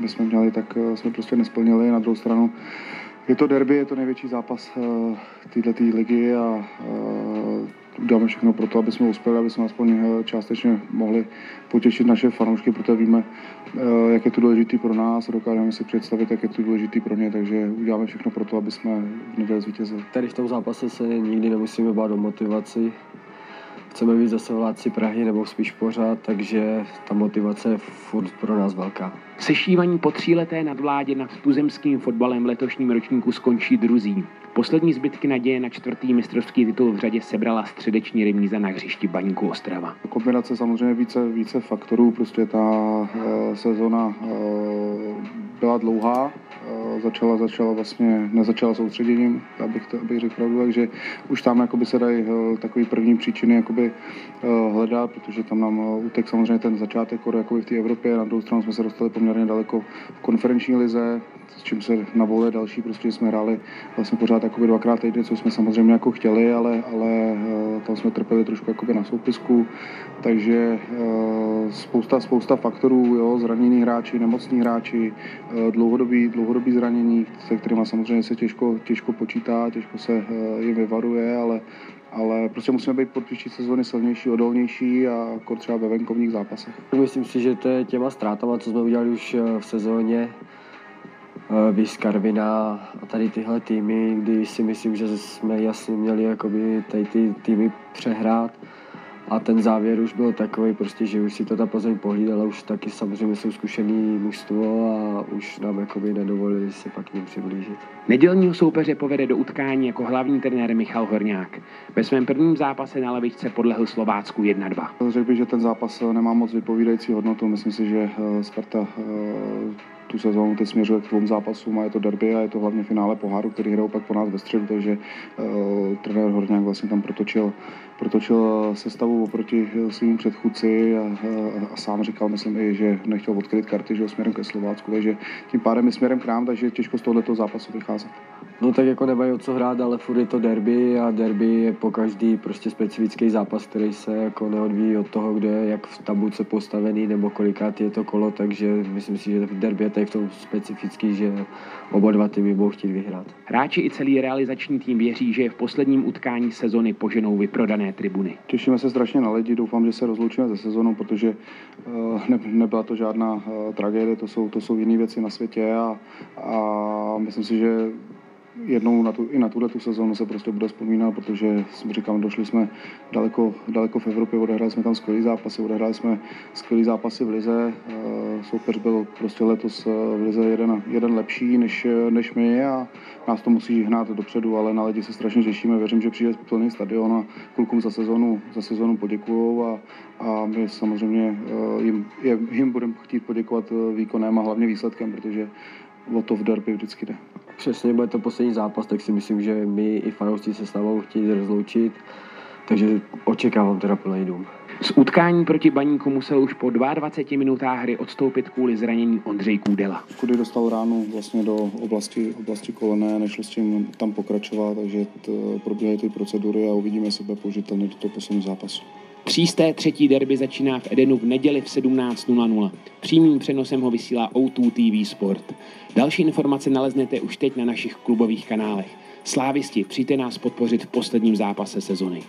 my jsme měli, tak jsme prostě nesplnili. Na druhou stranu je to derby, je to největší zápas této ligy a uděláme všechno pro to, aby jsme uspěli, aby jsme aspoň eh, částečně mohli potěšit naše fanoušky, protože víme, eh, jak je to důležitý pro nás a dokážeme si představit, jak je to důležitý pro ně, takže uděláme všechno pro to, aby jsme v neděli zvítězili. Tady v tom zápase se nikdy nemusíme bát o motivaci. Chceme být zase vládci Prahy nebo spíš pořád, takže ta motivace je furt pro nás velká. Sešívaní po tříleté nadvládě nad tuzemským fotbalem v letošním ročníku skončí druzí. Poslední zbytky naděje na čtvrtý mistrovský titul v řadě sebrala středeční remíza na hřišti Baníku Ostrava. Kombinace samozřejmě více, více faktorů, prostě ta e, sezona e, byla dlouhá, začala, začala vlastně, nezačala soustředěním, abych, to, abych řekl pravdu, takže už tam jakoby se dají e, takový první příčiny jakoby, e, hledat, protože tam nám e, utek samozřejmě ten začátek jakoby v té Evropě, na druhou stranu jsme se dostali poměrně daleko v konferenční lize, s čím se na vole další, prostě jsme hráli vlastně pořád jakoby dvakrát týdně, co jsme samozřejmě jako chtěli, ale, ale eh, tam jsme trpěli trošku jakoby na soupisku, takže eh, spousta, spousta faktorů, jo, zranění hráči, nemocní hráči, eh, dlouhodobý, dlouhodobý zranění, se kterými samozřejmě se těžko, těžko počítá, těžko se jim vyvaruje, ale ale prostě musíme být pod příští sezóny silnější, odolnější a jako třeba ve venkovních zápasech. Myslím si, že to je těma ztrátama, co jsme udělali už v sezóně, Eh, Víš Karvina a tady tyhle týmy, kdy si myslím, že jsme jasně měli jakoby tady ty týmy přehrát a ten závěr už byl takový, prostě, že už si to ta Plzeň pohlídala, už taky samozřejmě jsou zkušený mužstvo a už nám jakoby nedovolili se pak k ním přiblížit. Nedělního soupeře povede do utkání jako hlavní trenér Michal Horňák. Ve svém prvním zápase na levičce podlehl Slovácku 1-2. Řekl bych, že ten zápas nemá moc vypovídající hodnotu. Myslím si, že eh, Sparta eh, tu sezónu teď směřuje k dvou zápasům a je to derby a je to hlavně finále poháru, který hrajou pak po nás ve středu, takže uh, trenér Horňák vlastně tam protočil, protočil sestavu oproti svým předchůdci a, a, a, sám říkal, myslím i, že nechtěl odkryt karty, že směrem ke Slovácku, takže tím pádem je směrem k nám, takže těžko z tohoto zápasu vycházet. No tak jako nemají o co hrát, ale furt je to derby a derby je po každý prostě specifický zápas, který se jako neodvíjí od toho, kde je jak v tabulce postavený nebo kolikát je to kolo, takže myslím si, že v derby je tady v tom specifický, že oba dva týmy budou chtít vyhrát. Hráči i celý realizační tým věří, že v posledním utkání sezony poženou vyprodané tribuny. Těšíme se strašně na lidi, doufám, že se rozloučíme ze sezonou, protože uh, ne, nebyla to žádná uh, tragédie, to jsou, to jsou jiné věci na světě a, a myslím si, že jednou na tu, i na tuhle tu sezónu se prostě bude vzpomínat, protože říkám, došli jsme daleko, daleko v Evropě, odehráli jsme tam skvělý zápasy, odehráli jsme skvělý zápasy v Lize. Eh, soupeř byl prostě letos eh, v Lize jeden, jeden lepší než, než my a nás to musí hnát dopředu, ale na lidi se strašně těšíme. Věřím, že přijde plný stadion a klukům za sezónu, za sezónu poděkují a, a my samozřejmě eh, jim, jim budeme chtít poděkovat výkonem a hlavně výsledkem, protože o to v derby vždycky jde. Přesně, bude to poslední zápas, tak si myslím, že my i fanoušci se s námi chtějí rozloučit, takže očekávám teda plný dům. Z utkání proti Baníku musel už po 22 minutách hry odstoupit kvůli zranění Ondřej Kůdela. Kudy dostal ránu vlastně do oblasti, oblasti kolene, nešlo s tím tam pokračovat, takže probíhají ty procedury a uvidíme, jestli bude použitelný do toho posledního zápasu. Třísté třetí derby začíná v Edenu v neděli v 17.00. Přímým přenosem ho vysílá O2 TV Sport. Další informace naleznete už teď na našich klubových kanálech. Slávisti, přijďte nás podpořit v posledním zápase sezony.